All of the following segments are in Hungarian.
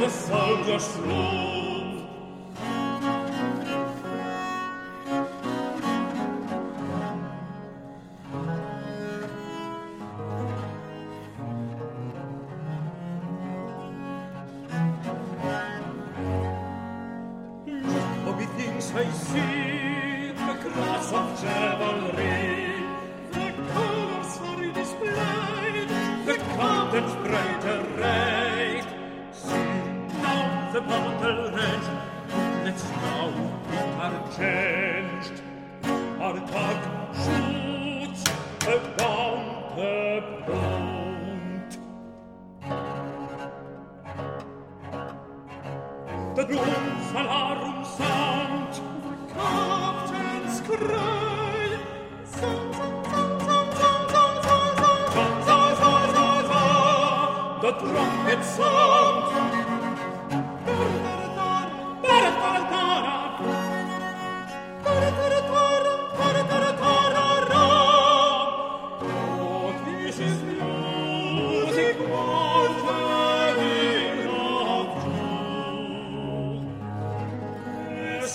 The soldier's rule.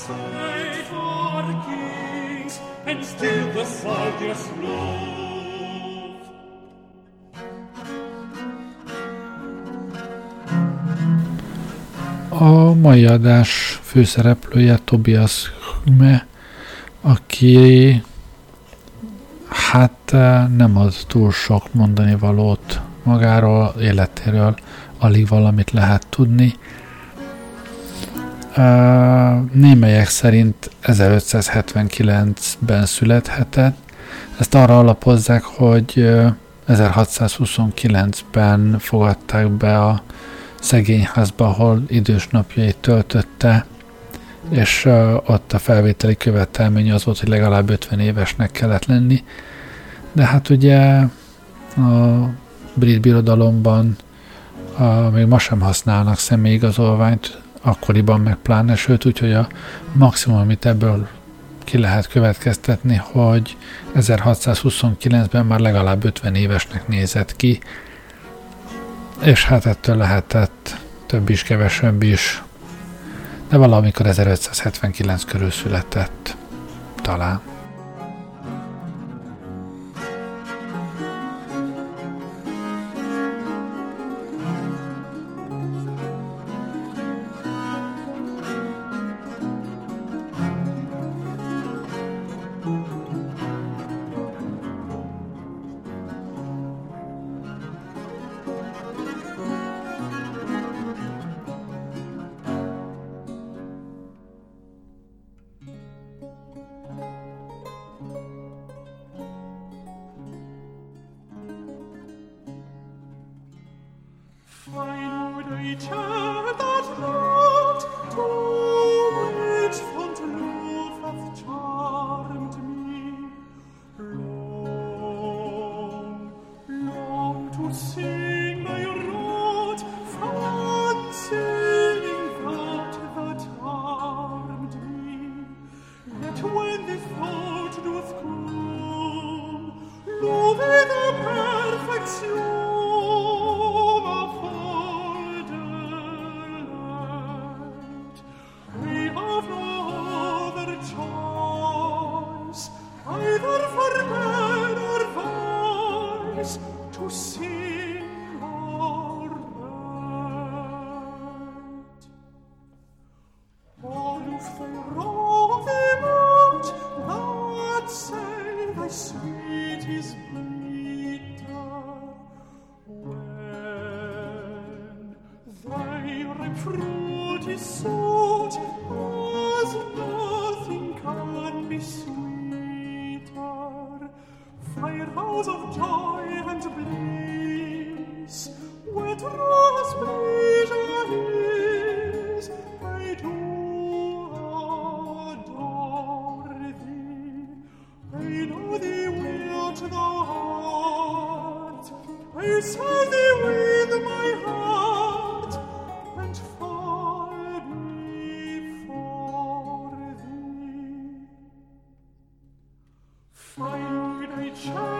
A mai adás főszereplője Tobias Hume, aki hát nem ad túl sok mondani valót magáról, életéről, alig valamit lehet tudni. Némelyek szerint 1579-ben születhetett. Ezt arra alapozzák, hogy 1629-ben fogadták be a szegényházba, ahol idős napjait töltötte, és ott a felvételi követelmény az volt, hogy legalább 50 évesnek kellett lenni. De hát ugye a brit birodalomban a, még ma sem használnak személyigazolványt, akkoriban meg pláne, sőt úgyhogy a maximum, amit ebből ki lehet következtetni, hogy 1629-ben már legalább 50 évesnek nézett ki, és hát ettől lehetett több is, kevesebb is, de valamikor 1579 körül született talán. shine.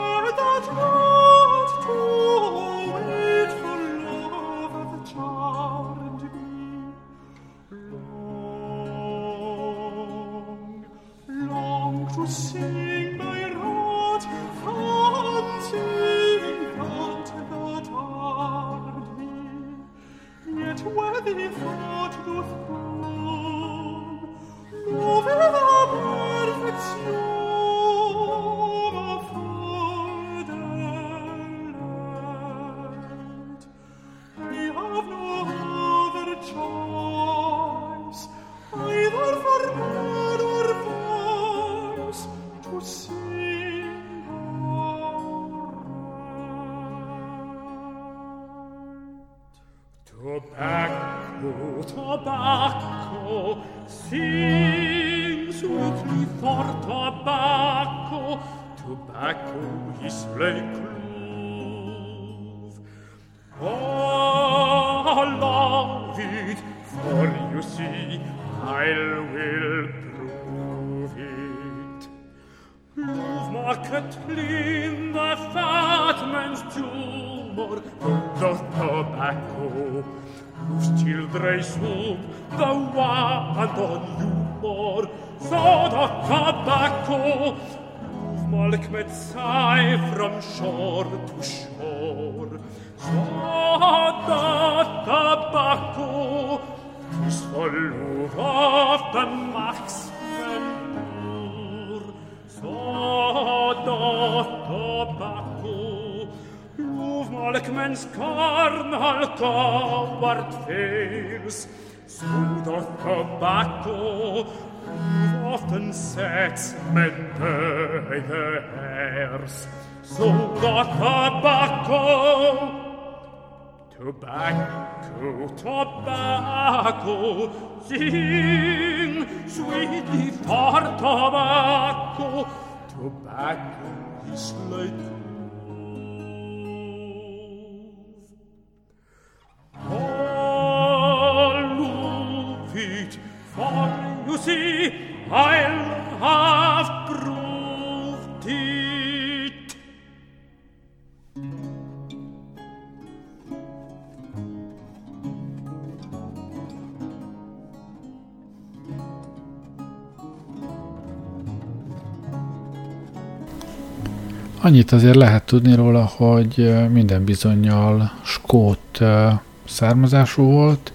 tobacco Luv malek mens carnal covert face Sood of tobacco Luv often sets men day the hairs Sood of tobacco Tobacco, tobacco, sing, sweetly for tobacco, tobacco like you see, I'll have proved it. Annyit azért lehet tudni róla, hogy minden bizonyal skót származású volt,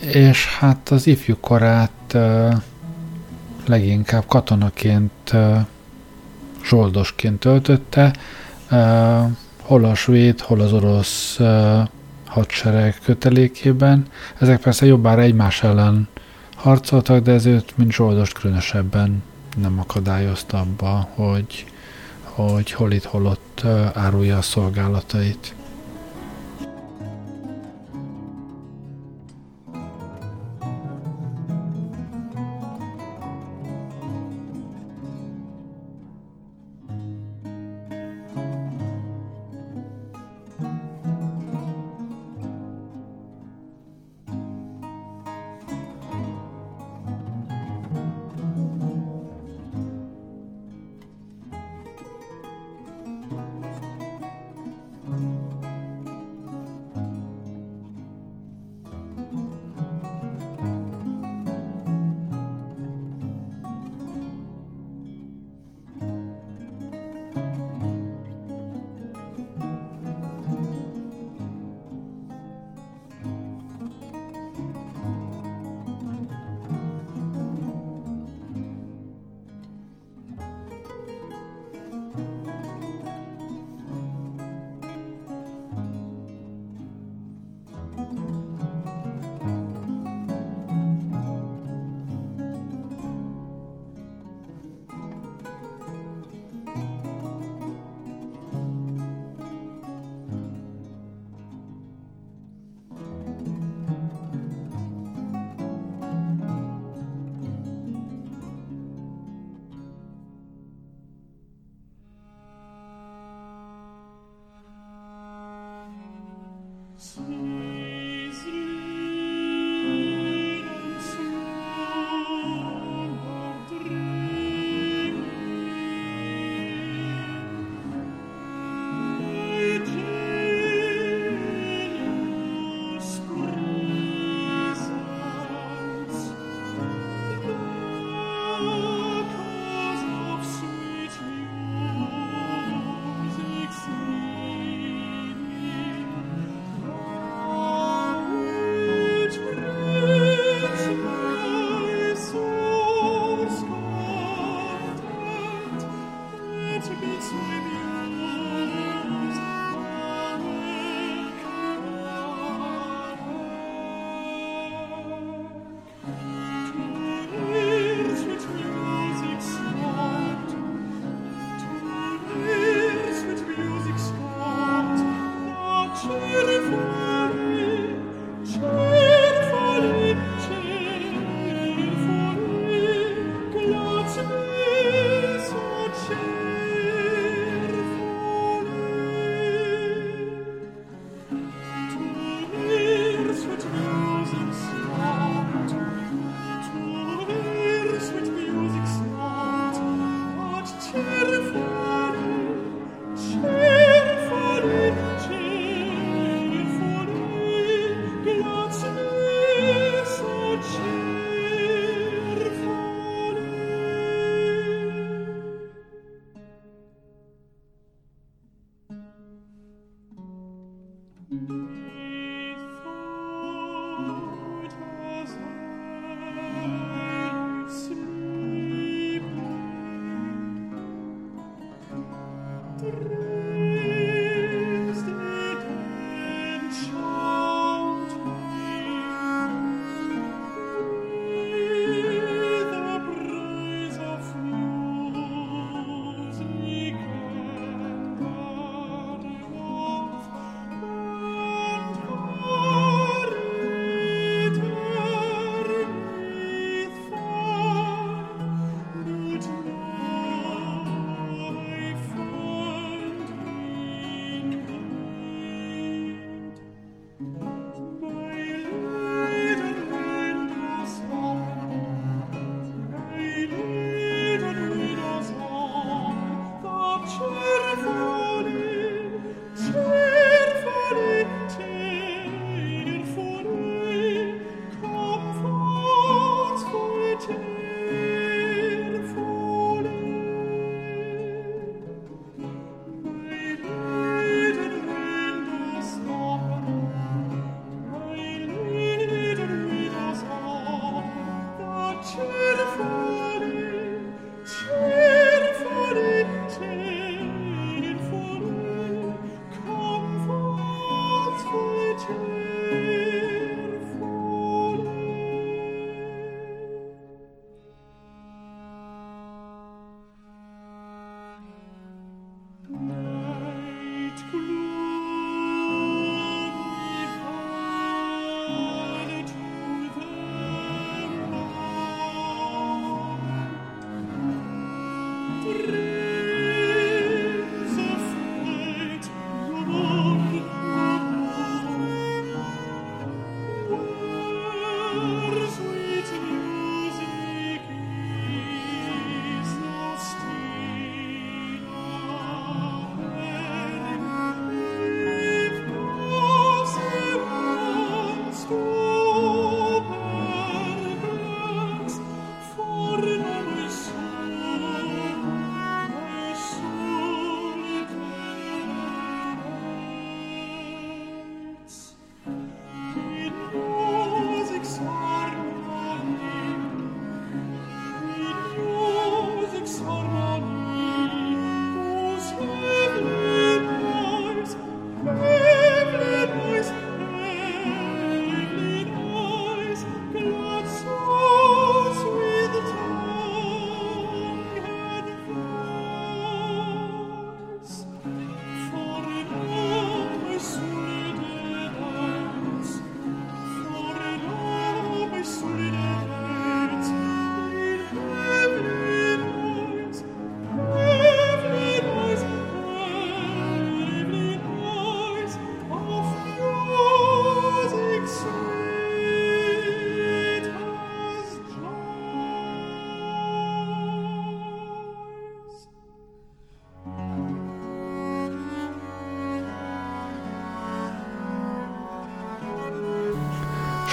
és hát az ifjú korát leginkább katonaként, zsoldosként töltötte, hol a svéd, hol az orosz hadsereg kötelékében. Ezek persze jobbára egymás ellen harcoltak, de ez őt, mint zsoldost különösebben nem akadályozta abba, hogy, hogy hol itt, hol ott árulja a szolgálatait.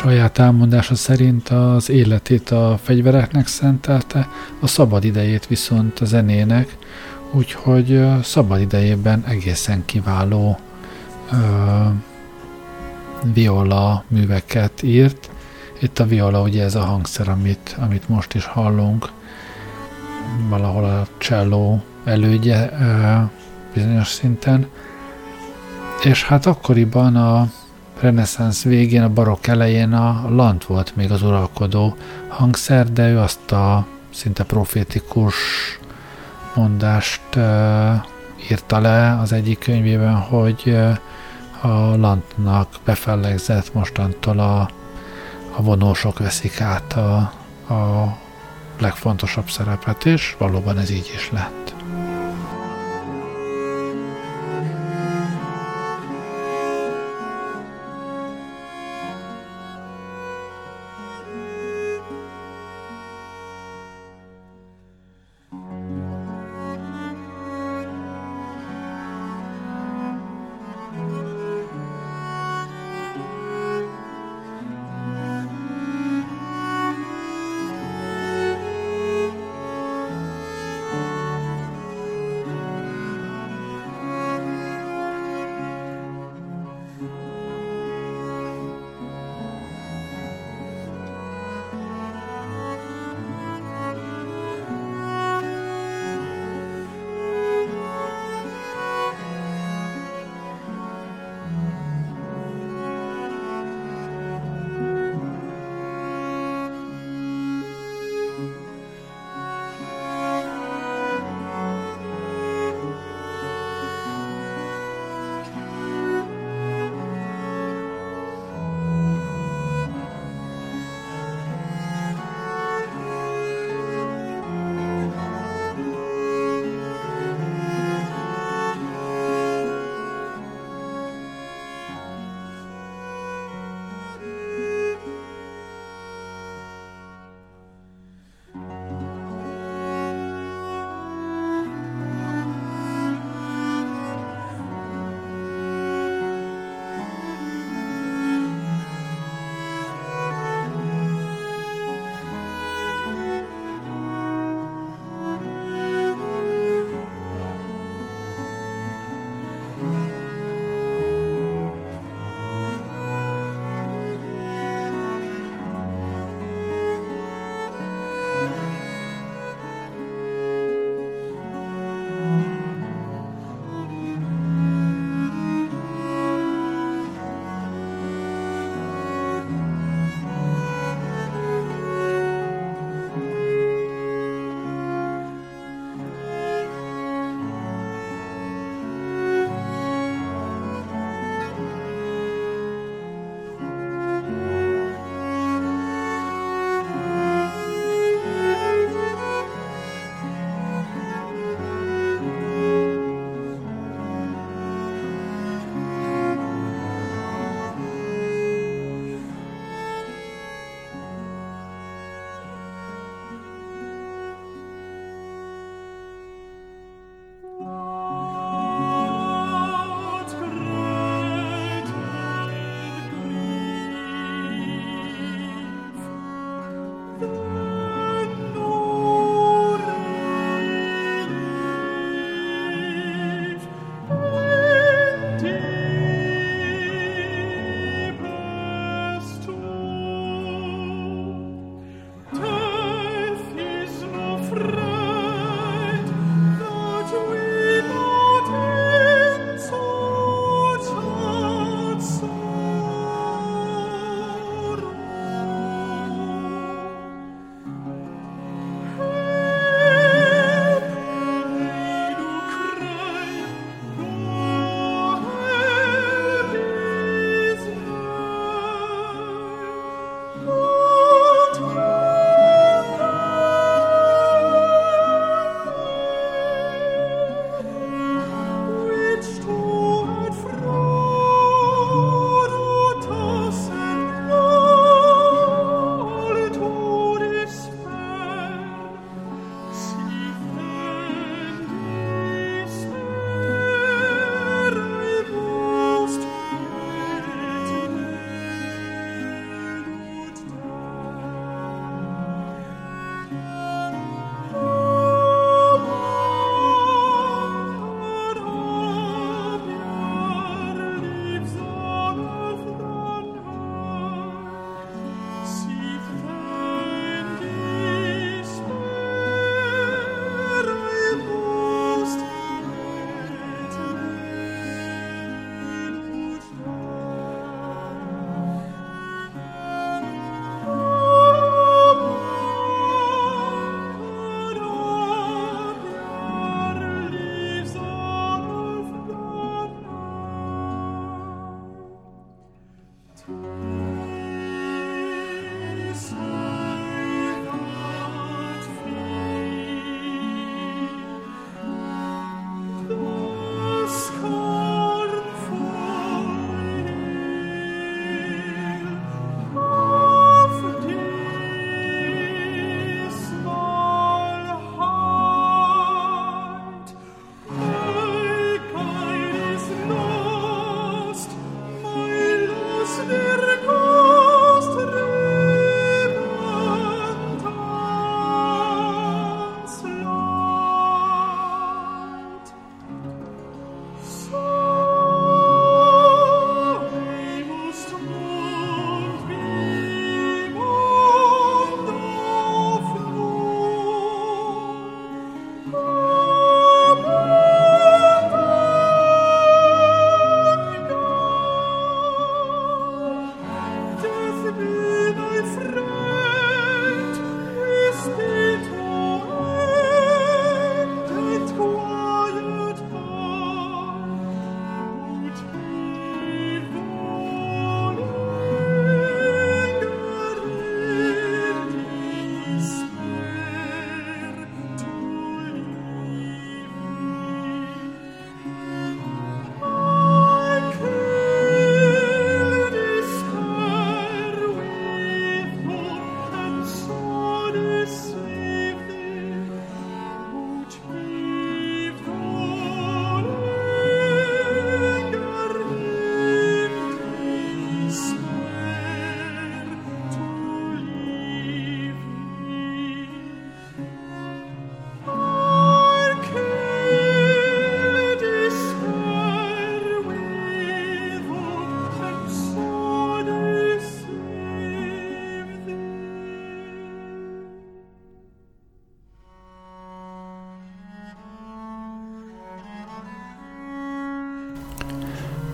Saját elmondása szerint az életét a fegyvereknek szentelte, a szabad idejét viszont a zenének, úgyhogy szabad idejében egészen kiváló ö, viola műveket írt. Itt a viola ugye ez a hangszer, amit, amit most is hallunk, valahol a cello elődje ö, bizonyos szinten. És hát akkoriban a reneszánsz végén, a barokk elején a lant volt még az uralkodó hangszer, de ő azt a szinte profétikus mondást írta le az egyik könyvében, hogy a lantnak befellegzett mostantól a, a vonósok veszik át a, a legfontosabb szerepet, és valóban ez így is lett.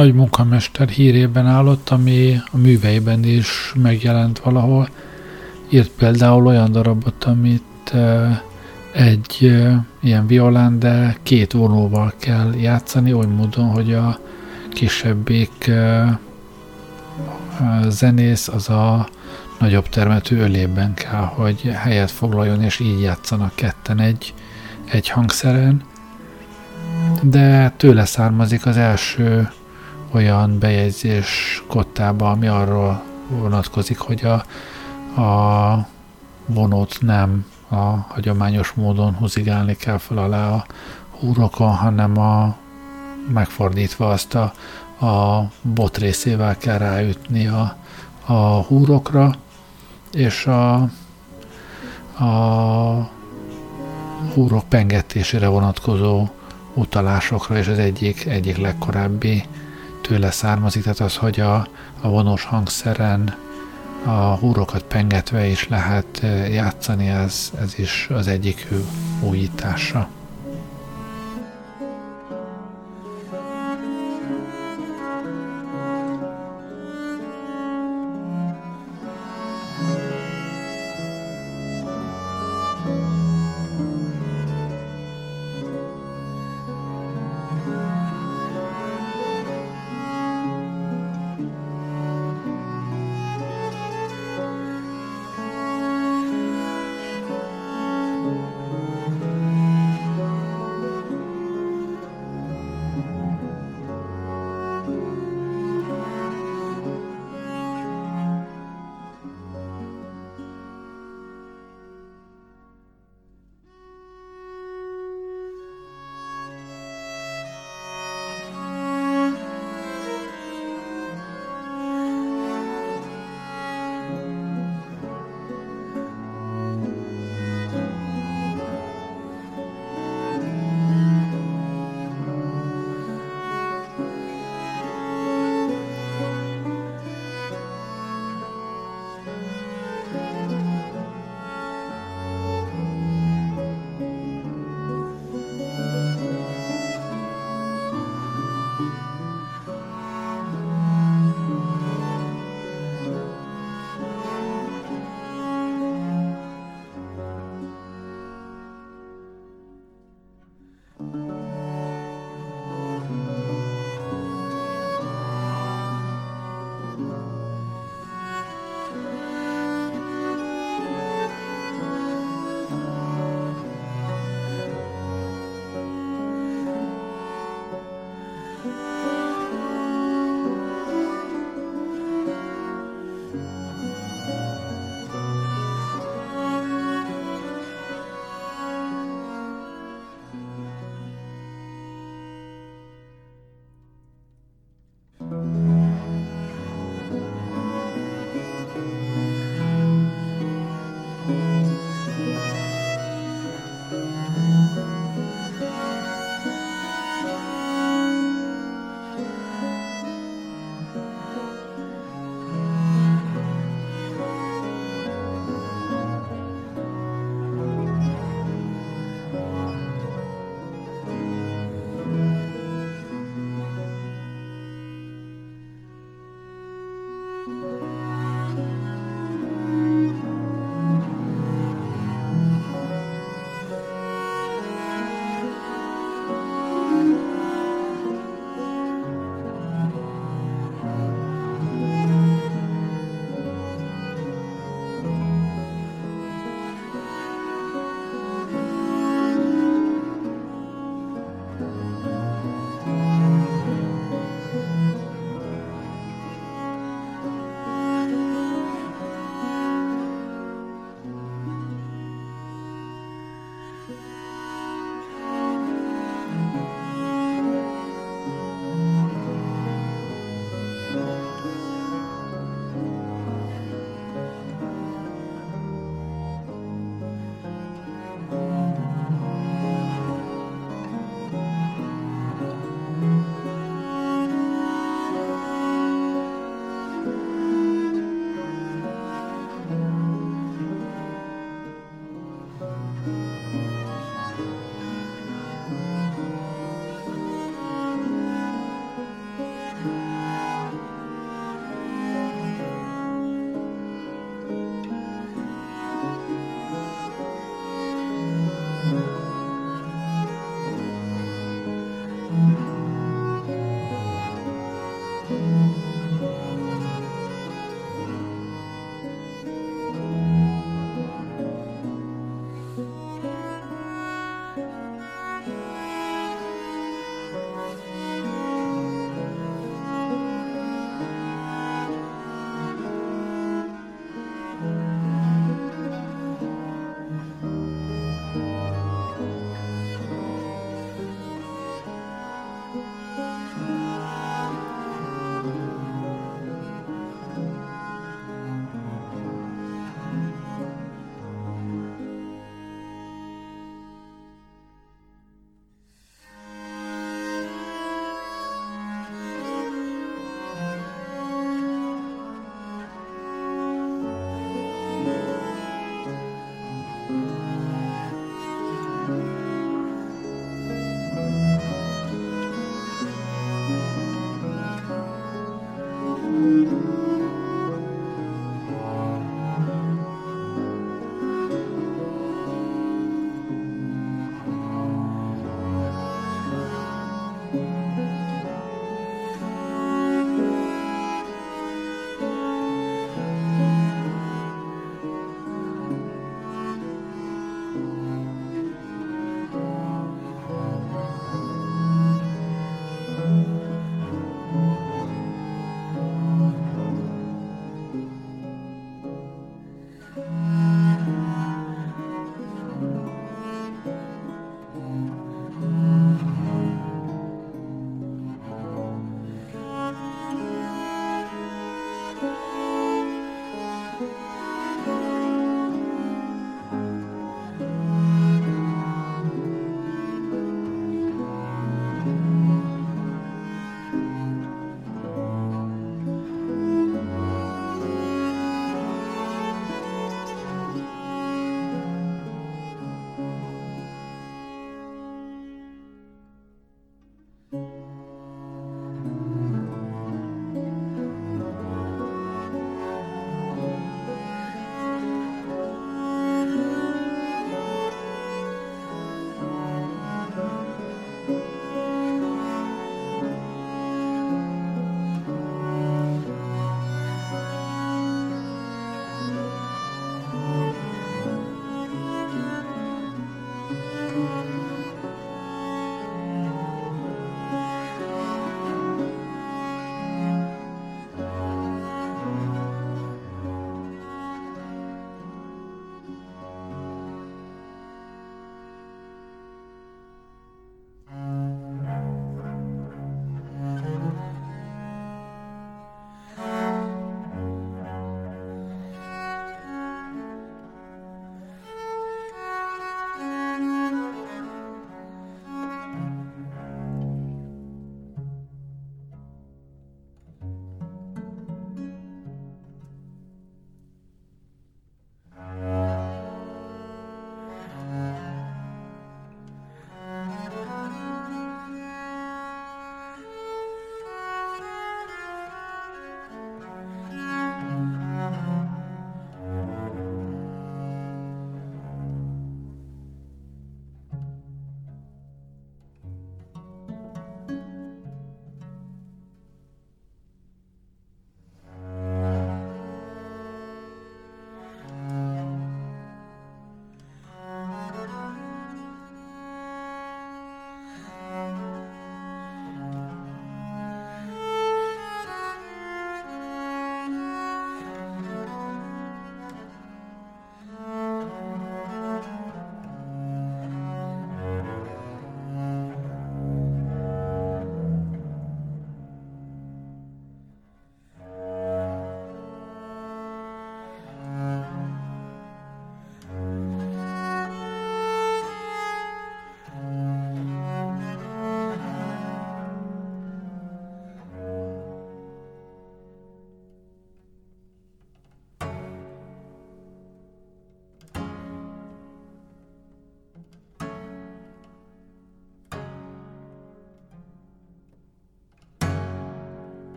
Nagy munkamester hírében állott, ami a műveiben is megjelent valahol. Írt például olyan darabot, amit egy ilyen violán, de két vonóval kell játszani, oly módon, hogy a kisebbik zenész az a nagyobb termetű ölében kell, hogy helyet foglaljon, és így játszanak ketten egy, egy hangszeren. De tőle származik az első olyan bejegyzés kottába, ami arról vonatkozik, hogy a, a vonót nem a hagyományos módon húzigálni kell fel alá a húrokon, hanem a megfordítva azt a, a bot részével kell ráütni a, a húrokra, és a, a húrok pengetésére vonatkozó utalásokra, és az egyik, egyik legkorábbi tőle származik, tehát az, hogy a, a vonós hangszeren a húrokat pengetve is lehet eh, játszani, ez, ez is az egyik újítása.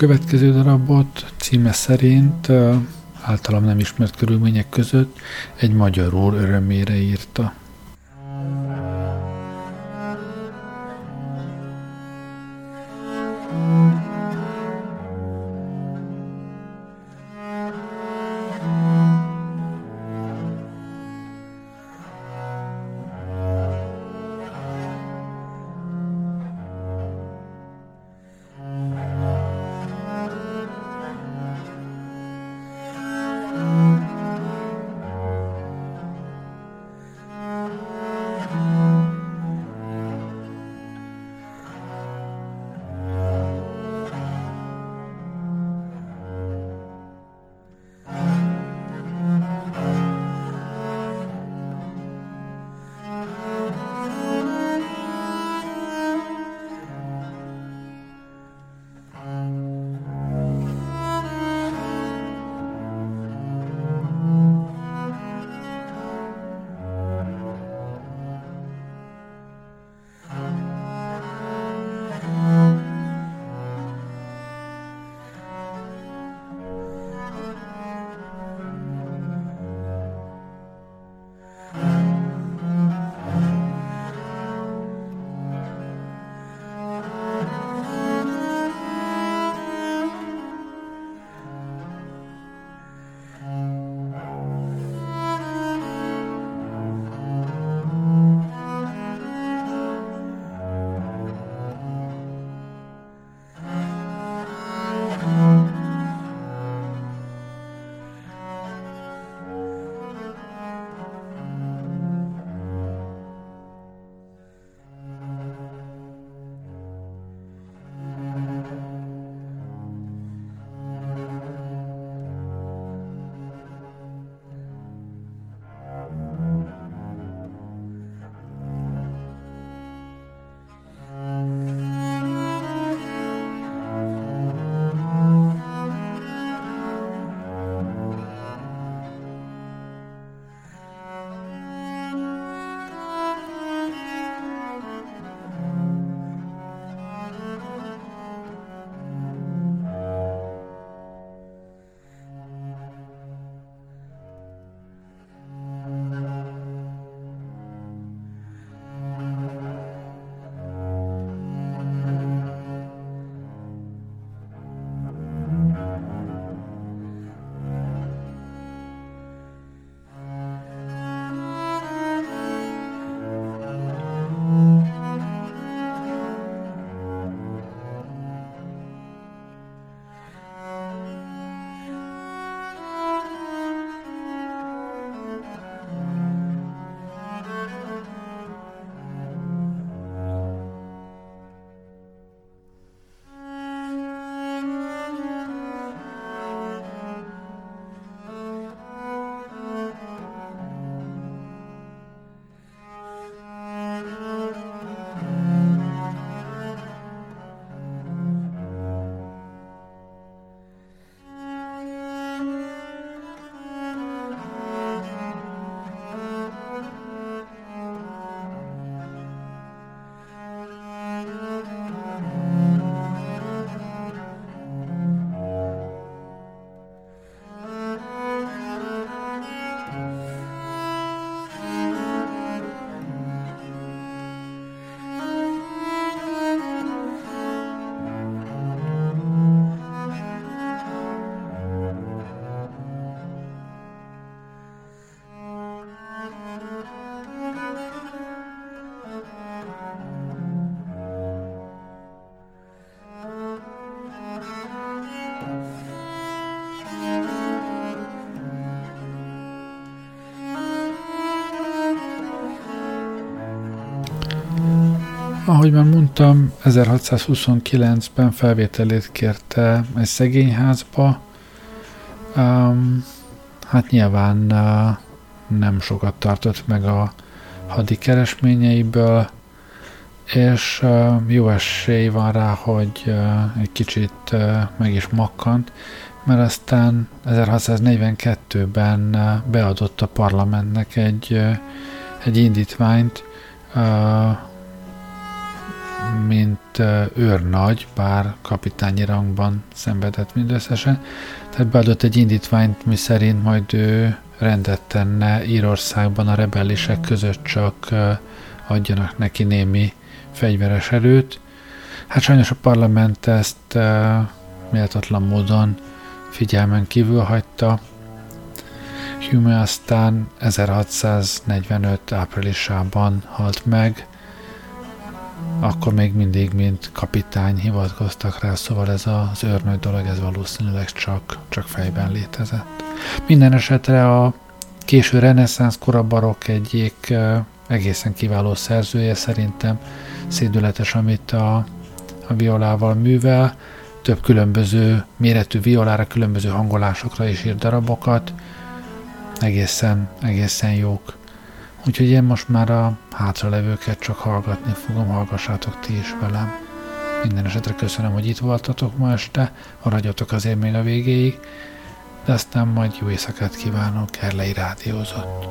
Következő darabot címe szerint általam nem ismert körülmények között egy magyarul örömére írta. Ahogy már mondtam, 1629-ben felvételét kérte egy szegényházba. Um, hát nyilván uh, nem sokat tartott meg a hadi keresményeiből, és uh, jó esély van rá, hogy uh, egy kicsit uh, meg is makkant, mert aztán 1642-ben uh, beadott a parlamentnek egy, egy indítványt, mint őrnagy, bár kapitányi rangban szenvedett mindösszesen. Tehát beadott egy indítványt, mi szerint majd ő rendet tenne Írországban a rebellisek között csak adjanak neki némi fegyveres erőt. Hát sajnos a parlament ezt méltatlan módon figyelmen kívül hagyta. Hume aztán 1645 áprilisában halt meg, akkor még mindig, mint kapitány hivatkoztak rá, szóval ez az őrnő dolog, ez valószínűleg csak, csak fejben létezett. Minden esetre a késő reneszánsz kora egyik egészen kiváló szerzője szerintem, szédületes, amit a, a violával művel, több különböző méretű violára, különböző hangolásokra is ír darabokat, egészen, egészen jók. Úgyhogy én most már a hátralevőket csak hallgatni fogom, hallgassátok ti is velem. Minden esetre köszönöm, hogy itt voltatok ma este, maradjatok azért még a végéig, de aztán majd jó éjszakát kívánok, Erlei Rádiózott.